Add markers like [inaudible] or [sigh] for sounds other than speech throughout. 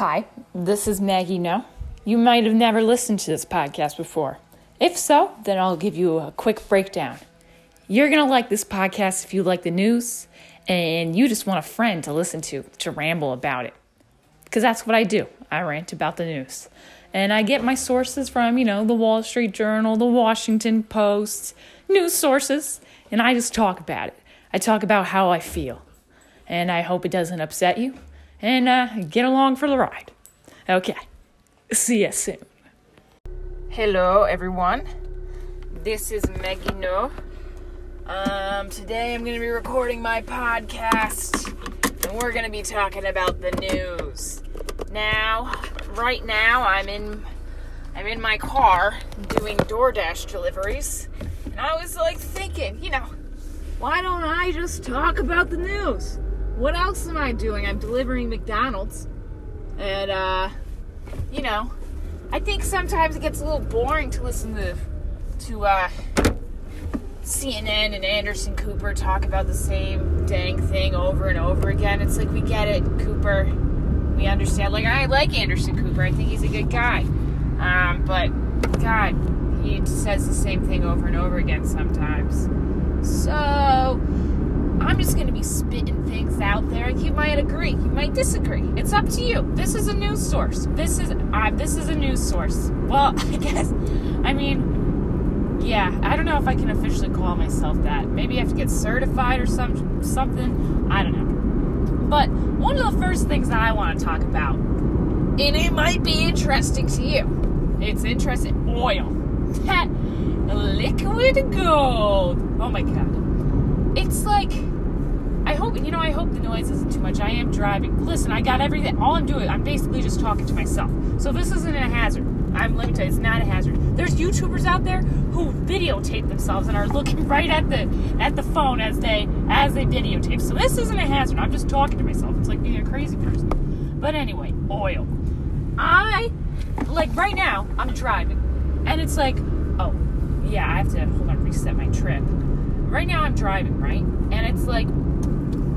Hi, this is Maggie No. You might have never listened to this podcast before. If so, then I'll give you a quick breakdown. You're going to like this podcast if you like the news and you just want a friend to listen to to ramble about it. Because that's what I do. I rant about the news. And I get my sources from, you know, the Wall Street Journal, the Washington Post, news sources, and I just talk about it. I talk about how I feel. And I hope it doesn't upset you. And uh, get along for the ride. Okay. See you soon. Hello, everyone. This is Maggie No. Um, today I'm going to be recording my podcast, and we're going to be talking about the news. Now, right now, I'm in I'm in my car doing DoorDash deliveries, and I was like thinking, you know, why don't I just talk about the news? What else am I doing? I'm delivering McDonald's, and uh, you know, I think sometimes it gets a little boring to listen to to uh, CNN and Anderson Cooper talk about the same dang thing over and over again. It's like we get it, Cooper. We understand. Like I like Anderson Cooper. I think he's a good guy. Um, but God, he says the same thing over and over again sometimes. So I'm just gonna be spitting things out there. You might agree, you might disagree. It's up to you. This is a news source. This is uh, this is a news source. Well, [laughs] I guess. I mean, yeah, I don't know if I can officially call myself that. Maybe I have to get certified or some something. I don't know. But one of the first things that I want to talk about, and it might be interesting to you. It's interesting. Oil. [laughs] That liquid gold. Oh my god. It's like I hope you know. I hope the noise isn't too much. I am driving. Listen, I got everything. All I'm doing, I'm basically just talking to myself. So this isn't a hazard. I'm let me tell you, it's not a hazard. There's YouTubers out there who videotape themselves and are looking [laughs] right at the at the phone as they as they videotape. So this isn't a hazard. I'm just talking to myself. It's like being a crazy person. But anyway, oil. I like right now. I'm driving, and it's like, oh yeah, I have to hold on, reset my trip. Right now I'm driving, right, and it's like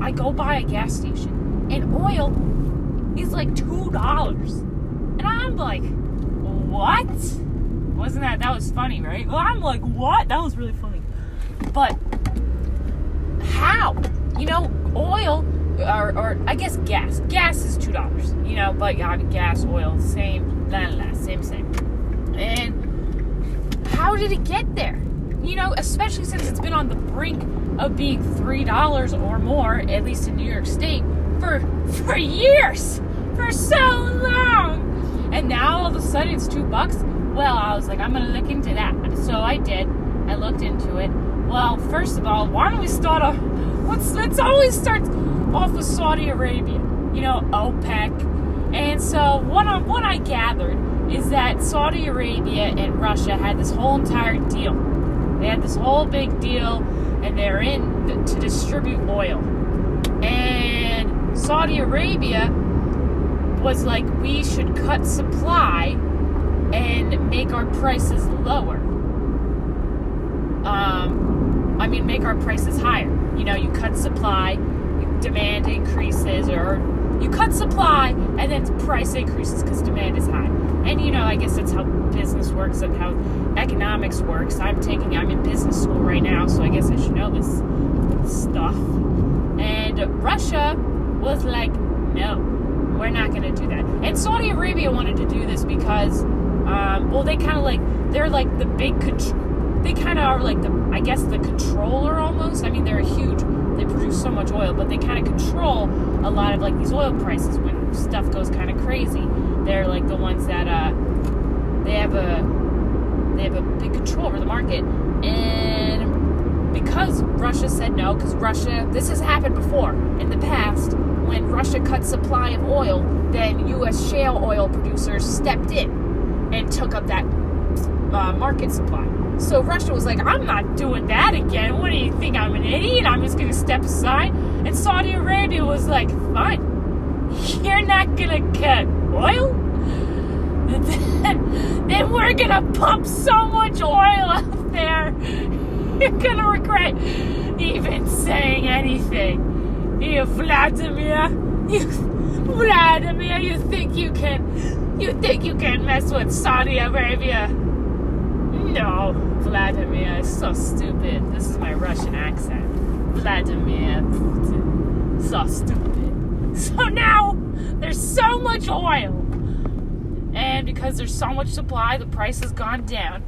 I go by a gas station and oil is like two dollars. And I'm like, what? Wasn't that that was funny, right? Well, I'm like, what? That was really funny. But how? You know, oil or, or I guess gas. Gas is two dollars. You know, but yeah, gas, oil, same, la la, same, same. And how did it get there? You know, especially since it's been on the brink of being three dollars or more, at least in New York State, for [laughs] for years, for so long, and now all of a sudden it's two bucks. Well, I was like, I'm gonna look into that, so I did. I looked into it. Well, first of all, why don't we start off? Let's let's always start off with Saudi Arabia. You know, OPEC. And so what I, what I gathered is that Saudi Arabia and Russia had this whole entire deal. They had this whole big deal and they're in to distribute oil. And Saudi Arabia was like, we should cut supply and make our prices lower. Um, I mean, make our prices higher. You know, you cut supply, demand increases, or you cut supply and then price increases because demand is high. And you know, I guess that's how business works and how economics works. I'm taking, I'm in business school right now, so I guess I should know this stuff. And Russia was like, no, we're not going to do that. And Saudi Arabia wanted to do this because, um, well, they kind of like, they're like the big, they kind of are like the, I guess, the controller almost. I mean, they're huge. They produce so much oil, but they kind of control a lot of like these oil prices when stuff goes kind of crazy. They're like the ones that, uh, they have a they have a big control over the market. And because russia said no because russia this has happened before in the past when russia cut supply of oil then us shale oil producers stepped in and took up that uh, market supply. So russia was like i'm not doing that again. What do you think? I'm an idiot. I'm just going to step aside. And saudi arabia was like fine. [laughs] You're not going to cut oil [laughs] then, we're gonna pump so much oil out there. [laughs] You're gonna regret even saying anything. You Vladimir, you Vladimir, you think you can, you think you can mess with Saudi Arabia? No, Vladimir is so stupid. This is my Russian accent. Vladimir, Putin, so stupid. Oil. And because there's so much supply, the price has gone down.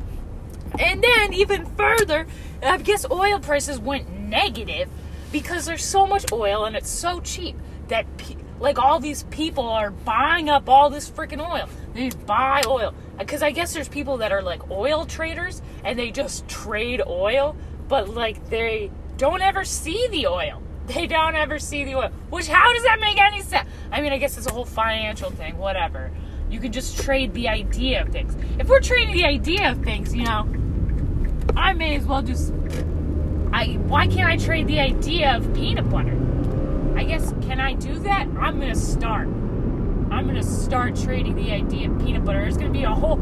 And then even further, I guess oil prices went negative because there's so much oil and it's so cheap that pe- like all these people are buying up all this freaking oil. They buy oil because I guess there's people that are like oil traders and they just trade oil, but like they don't ever see the oil. They don't ever see the oil. Which how does that make any sense? I mean, I guess it's a whole financial thing, whatever. You can just trade the idea of things. If we're trading the idea of things, you know, I may as well just I why can't I trade the idea of peanut butter? I guess can I do that? I'm gonna start. I'm gonna start trading the idea of peanut butter. There's gonna be a whole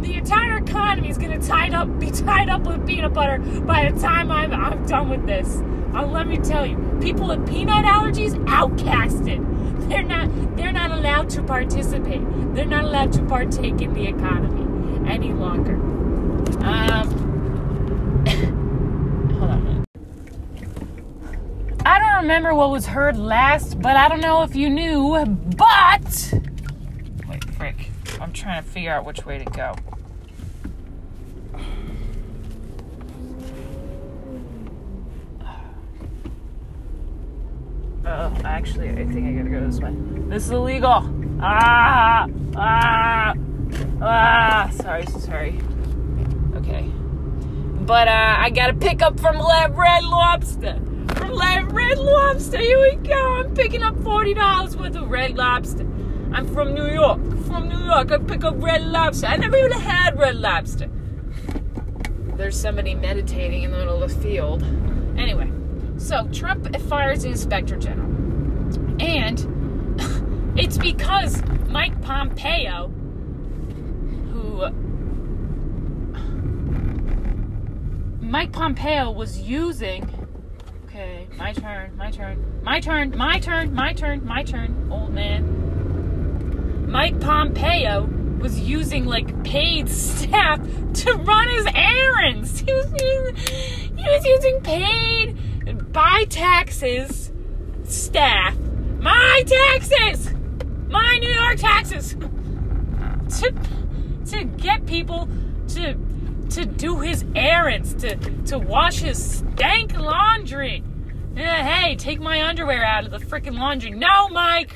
the entire economy is gonna tied up be tied up with peanut butter by the time I'm I'm done with this. Uh, let me tell you, people with peanut allergies outcasted. They're not they're not allowed to participate. They're not allowed to partake in the economy any longer. Um, [coughs] hold on. I don't remember what was heard last, but I don't know if you knew, but wait, frick. I'm trying to figure out which way to go. Oh, actually, I think I gotta go this way. This is illegal. Ah, ah, ah. Sorry, sorry. Okay. But uh, I got to pick up from Red Lobster. From Red Lobster. Here we go. I'm picking up $40 worth of Red Lobster. I'm from New York. From New York, I pick up Red Lobster. I never even had Red Lobster. There's somebody meditating in the middle of the field. Anyway, so Trump fires the inspector general. And [laughs] it's because Mike Pompeo, who [sighs] Mike Pompeo was using. Okay, my turn, my turn, my turn, my turn, my turn, my turn, old man. Mike Pompeo was using like paid [laughs] staff to run his errands. He was using, he was using paid by taxes staff. My taxes! My New York taxes! To, to get people to to do his errands, to, to wash his stank laundry. Hey, take my underwear out of the freaking laundry. No, Mike!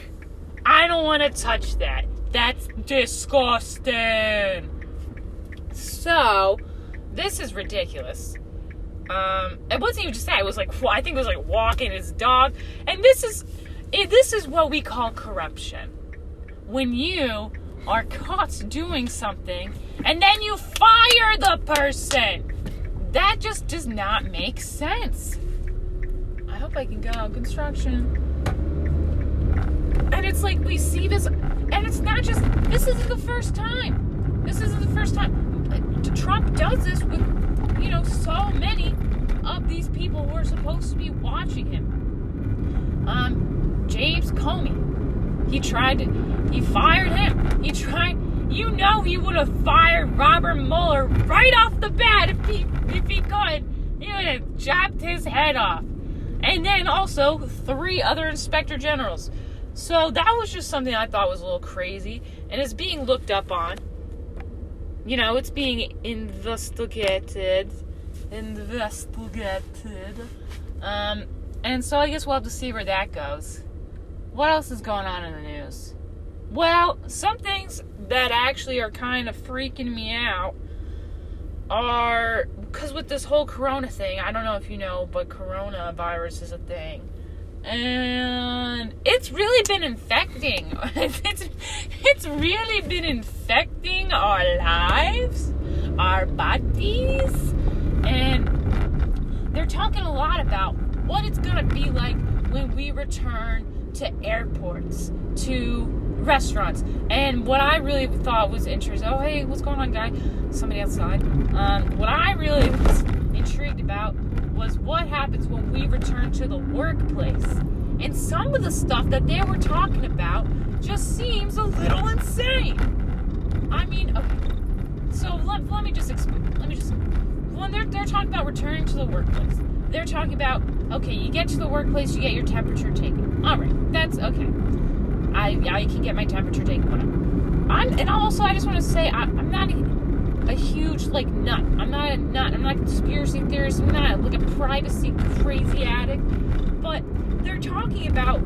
I don't want to touch that. That's disgusting. So, this is ridiculous. Um, it wasn't even just that. It was like I think it was like walking his dog, and this is this is what we call corruption. When you are caught doing something and then you fire the person. That just does not make sense. I hope I can go construction. And it's like we see this, and it's not just, this isn't the first time. This isn't the first time. Trump does this with, you know, so many of these people who are supposed to be watching him. Um, James Comey, he tried to, he fired him. He tried, you know he would have fired Robert Mueller right off the bat if he if he could. He would have chopped his head off. And then also three other inspector generals. So that was just something I thought was a little crazy and is being looked up on. You know, it's being investigated. Investigated. Um, and so I guess we'll have to see where that goes. What else is going on in the news? Well, some things that actually are kind of freaking me out are because with this whole corona thing, I don't know if you know, but coronavirus is a thing. And it's really been infecting. [laughs] it's, it's really been infecting our lives, our bodies. And they're talking a lot about what it's to be like when we return to airports, to restaurants. And what I really thought was interesting. Oh, hey, what's going on, guy? Somebody outside. Um, what I really was intrigued about was what happens when we return to the workplace. And some of the stuff that they were talking about just seems a little insane. I mean, okay. So let, let me just explain. Let me just. When they're, they're talking about returning to the workplace, they're talking about, okay, you get to the workplace, you get your temperature taken. All right, that's okay. I, I can get my temperature taken, whatever. I'm, and also, I just want to say, I, I'm not a, huge, like, nut. I'm not a nut. I'm not a conspiracy theorist. I'm not like a privacy crazy addict. But they're talking about,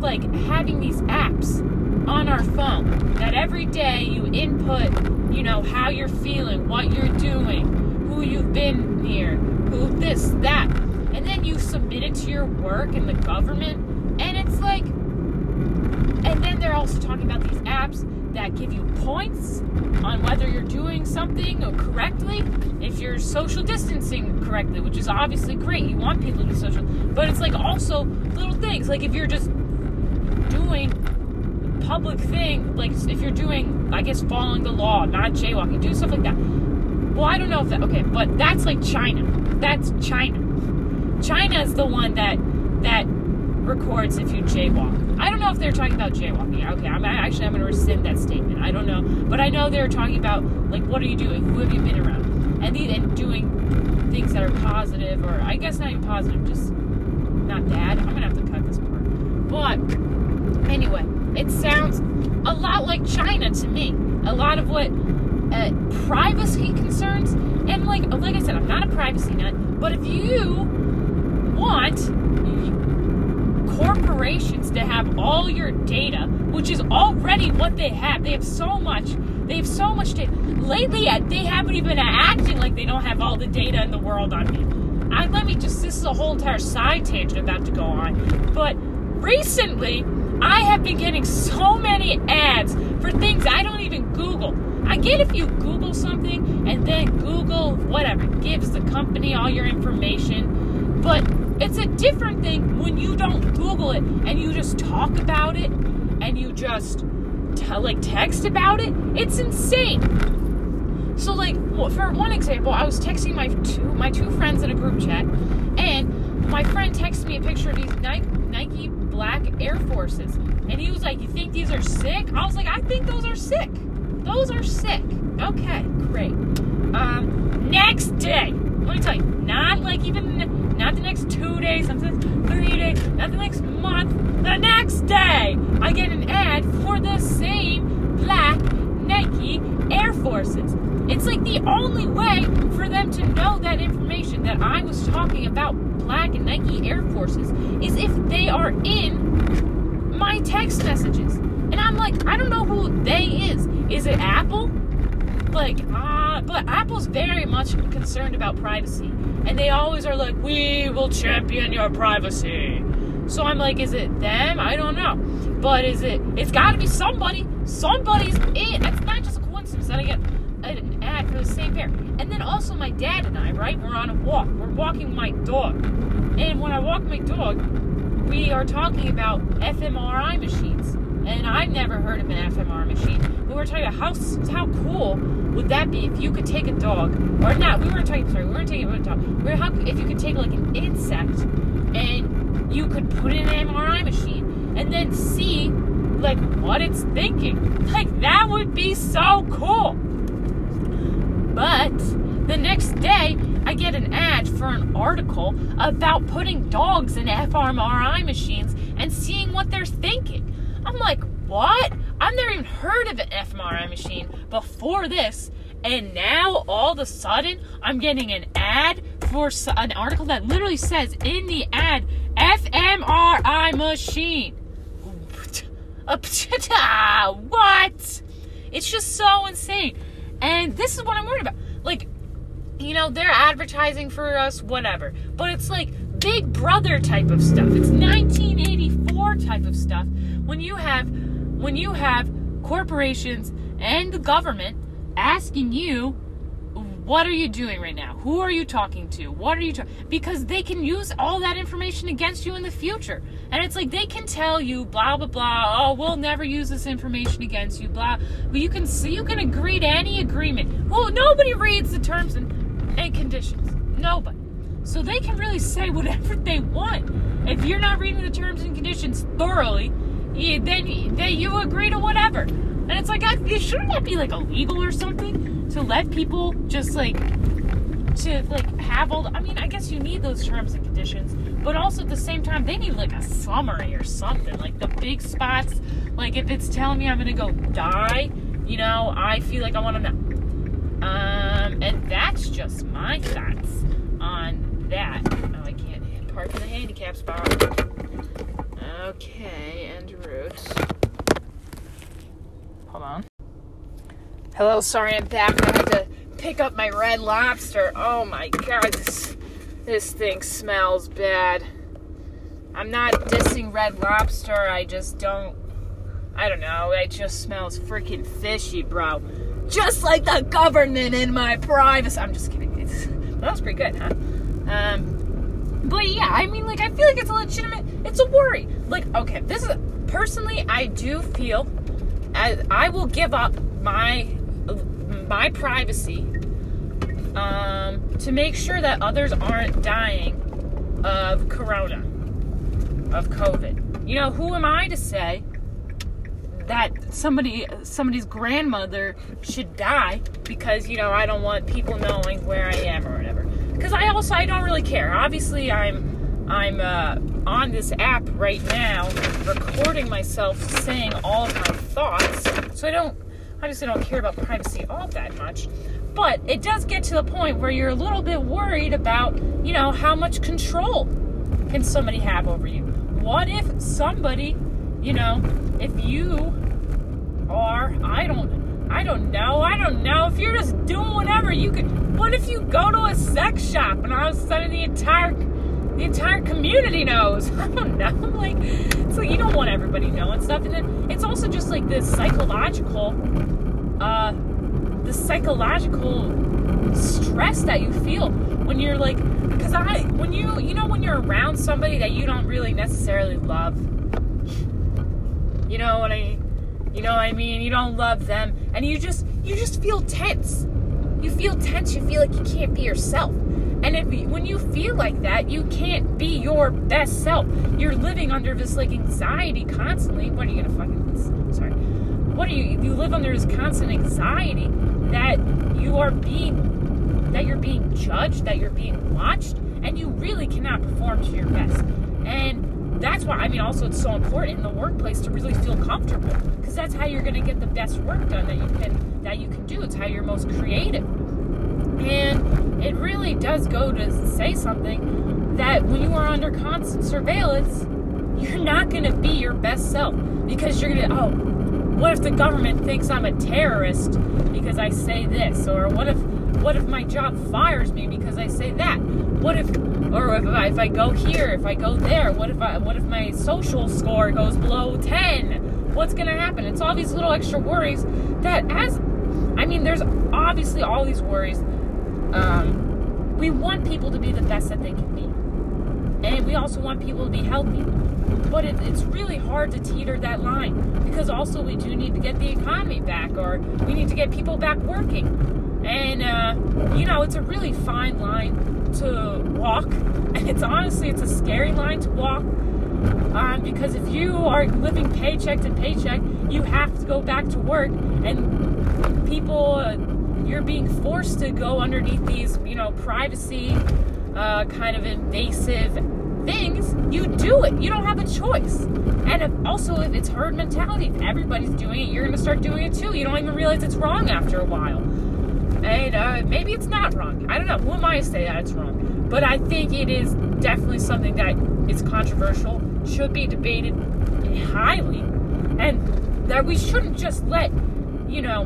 like, having these apps on our phone that every day you input, you know, how you're feeling, what you're doing, who you've been near, who this, that. And then you submit it to your work and the government. And it's like, and then they're also talking about these apps that give you points on whether you're doing something correctly, if you're social distancing correctly, which is obviously great. You want people to be social, but it's like also little things, like if you're just doing public thing, like if you're doing, I guess, following the law, not jaywalking, doing stuff like that. Well, I don't know if that, okay, but that's like China. That's China. China is the one that that records if you jaywalk. I don't know if they're talking about jaywalking. Okay, I'm actually I'm going to rescind that statement. I don't know, but I know they're talking about like what are you doing? Who have you been around? And the, and doing things that are positive, or I guess not even positive, just not bad. I'm gonna have to cut this part. But anyway, it sounds a lot like China to me. A lot of what uh, privacy concerns, and like like I said, I'm not a privacy nut, but if you want corporations to have all your data, which is already what they have. They have so much. They have so much data. Lately, they haven't even acting like they don't have all the data in the world on me. I let me just. This is a whole entire side tangent about to go on, but recently. I have been getting so many ads for things I don't even Google. I get if you Google something and then Google whatever gives the company all your information, but it's a different thing when you don't Google it and you just talk about it and you just tell like text about it. It's insane. So like for one example, I was texting my two my two friends in a group chat, and my friend texted me a picture of these Nike, Nike black Air Forces, and he was like, "You think these are sick?" I was like, "I think those are sick. Those are sick." Okay, great. Um, next day, let me tell you, not like even not the next two days, not the next three days, not the next month. The next day, I get an ad for the same black Nike Air Forces. It's like the only way for them to know that information that I was talking about black Nike Air Forces is if they are in my text messages. And I'm like, I don't know who they is. Is it Apple? Like, but Apple's very much concerned about privacy. And they always are like, we will champion your privacy. So I'm like, is it them? I don't know. But is it, it's gotta be somebody. Somebody's in. That's not just a coincidence that I get an ad for the same pair. And then also my dad and I, right? We're on a walk. We're walking my dog. And when I walk my dog, we are talking about fMRI machines. And I've never heard of an fMRI machine. We were talking about how how cool would that be if you could take a dog, or not? We weren't talking. Sorry, we weren't talking about a dog. We how if you could take like an insect and you could put in an MRI machine and then see like what it's thinking. Like that would be so cool. But the next day, I get an ad for an article about putting dogs in fMRI machines and seeing what they're thinking. I'm like, what? I've never even heard of an fMRI machine before this. And now all of a sudden, I'm getting an ad for an article that literally says in the ad, fMRI machine. [laughs] [laughs] what? It's just so insane. And this is what I'm worried about. Like, you know, they're advertising for us, whatever. But it's like Big Brother type of stuff. It's 1984 type of stuff. When you have, when you have corporations and the government asking you, what are you doing right now? Who are you talking to? What are you talking? Because they can use all that information against you in the future. And it's like they can tell you blah blah blah. Oh, we'll never use this information against you. Blah. But you can see you can agree to any agreement. Well, nobody reads the terms and, and conditions. Nobody. So they can really say whatever [laughs] they want. If you're not reading the terms and conditions thoroughly, then then you agree to whatever. And it's like, I, shouldn't that be like illegal or something to let people just like to like have all? The, I mean, I guess you need those terms and conditions, but also at the same time, they need like a summary or something. Like the big spots. Like if it's telling me I'm gonna go die, you know, I feel like I want to know. Um, and that's just my thoughts that. Oh, I can't park in the handicap spot. Okay, and route. Hold on. Hello, sorry I'm back. I had to pick up my red lobster. Oh my god, this, this thing smells bad. I'm not dissing red lobster, I just don't. I don't know, it just smells freaking fishy, bro. Just like the government in my privacy. I'm just kidding. It's, that was pretty good, huh? Um, but yeah, I mean, like, I feel like it's a legitimate, it's a worry. Like, okay, this is, personally, I do feel as I will give up my, my privacy, um, to make sure that others aren't dying of corona, of COVID. You know, who am I to say that somebody somebody's grandmother should die because you know I don't want people knowing where I am or whatever. Because I also I don't really care. Obviously, I'm I'm uh, on this app right now, recording myself saying all of my thoughts. So I don't obviously don't care about privacy all that much. But it does get to the point where you're a little bit worried about, you know, how much control can somebody have over you? What if somebody, you know, if you are, I don't, I don't know, I don't know, if you're just doing whatever, you could, what if you go to a sex shop and all of a sudden the entire, the entire community knows? [laughs] I don't know, like, it's like you don't want everybody knowing stuff, and then it's also just like this psychological, uh, the psychological stress that you feel when you're like, because I, when you, you know, when you're around somebody that you don't really necessarily love, you know what I you know what I mean? You don't love them and you just you just feel tense. You feel tense, you feel like you can't be yourself. And if when you feel like that, you can't be your best self. You're living under this like anxiety constantly. What are you gonna fucking sorry? What are you you live under this constant anxiety that you are being that you're being judged, that you're being watched, and you really cannot perform to your best. And that's why I mean also it's so important in the workplace to really feel comfortable because that's how you're going to get the best work done that you can that you can do. It's how you're most creative. And it really does go to say something that when you are under constant surveillance, you're not going to be your best self because you're going to oh, what if the government thinks I'm a terrorist because I say this or what if what if my job fires me because I say that? What if or if I, if I go here, if I go there, what if I, what if my social score goes below 10? What's to happen? It's all these little extra worries that as I mean, there's obviously all these worries. Um, we want people to be the best that they can be. And we also want people to be healthy. But it, it's really hard to teeter that line because also we do need to get the economy back or we need to get people back working. And, uh, you know, it's a really fine line to walk, [laughs] and it's honestly it's a scary line to walk. Um, because if you are living paycheck to paycheck, you have to go back to work, and people, uh, you're being forced to go underneath these, you know, privacy uh, kind of invasive things. You do it. You don't have a choice. And if, also, if it's herd mentality, if everybody's doing it, you're going to start doing it too. You don't even realize it's wrong after a while. And uh, maybe it's not wrong. I don't know. Who am I to say that it's wrong? But I think it is definitely something that is controversial, should be debated highly, and that we shouldn't just let, you know,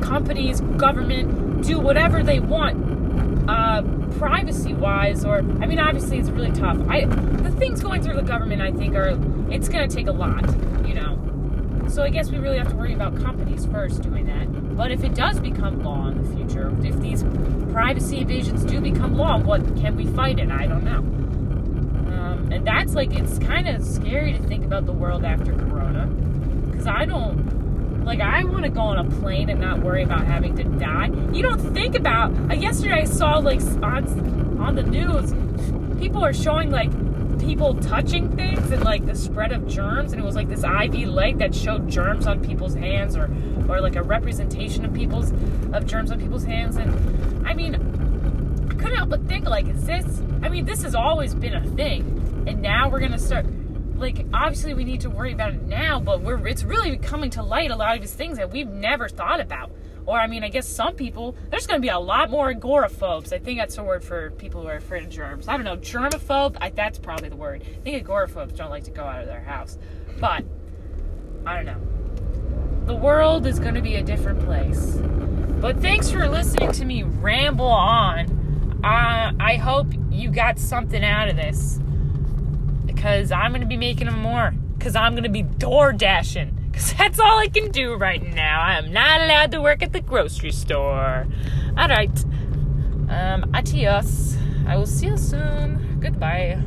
companies, government do whatever they want, uh, privacy wise. Or, I mean, obviously it's really tough. I the things going through the government, I think, are it's going to take a lot, you know. So I guess we really have to worry about companies first doing. But if it does become law in the future, if these privacy invasions do become law, what can we fight it? I don't know. Um, and that's like it's kind of scary to think about the world after Corona, because I don't, Like I want to go on a plane and not worry about having to die. You don't think about. Uh, yesterday I saw like on on the news, people are showing like people touching things and like the spread of germs, and it was like this UV light that showed germs on people's hands, or or like a representation of people's of germs on people's hands. And I mean, I couldn't help but think like, is this? I mean, this has always been a thing, and now we're gonna start like obviously we need to worry about it now, but we're it's really coming to light a lot of these things that we've never thought about. Or I mean, I guess some people there's going to be a lot more agoraphobes. I think that's a word for people who are afraid of germs. I don't know, germaphobe. I, that's probably the word. I think agoraphobes don't like to go out of their house, but I don't know. The world is going to be a different place. But thanks for listening to me ramble on. Uh, I hope you got something out of this because I'm going to be making them more. Because I'm going to be door dashing. Because [laughs] that's all I can do right now. I am not allowed to work at the grocery store. All right. Um, adios. I will see you soon. Goodbye.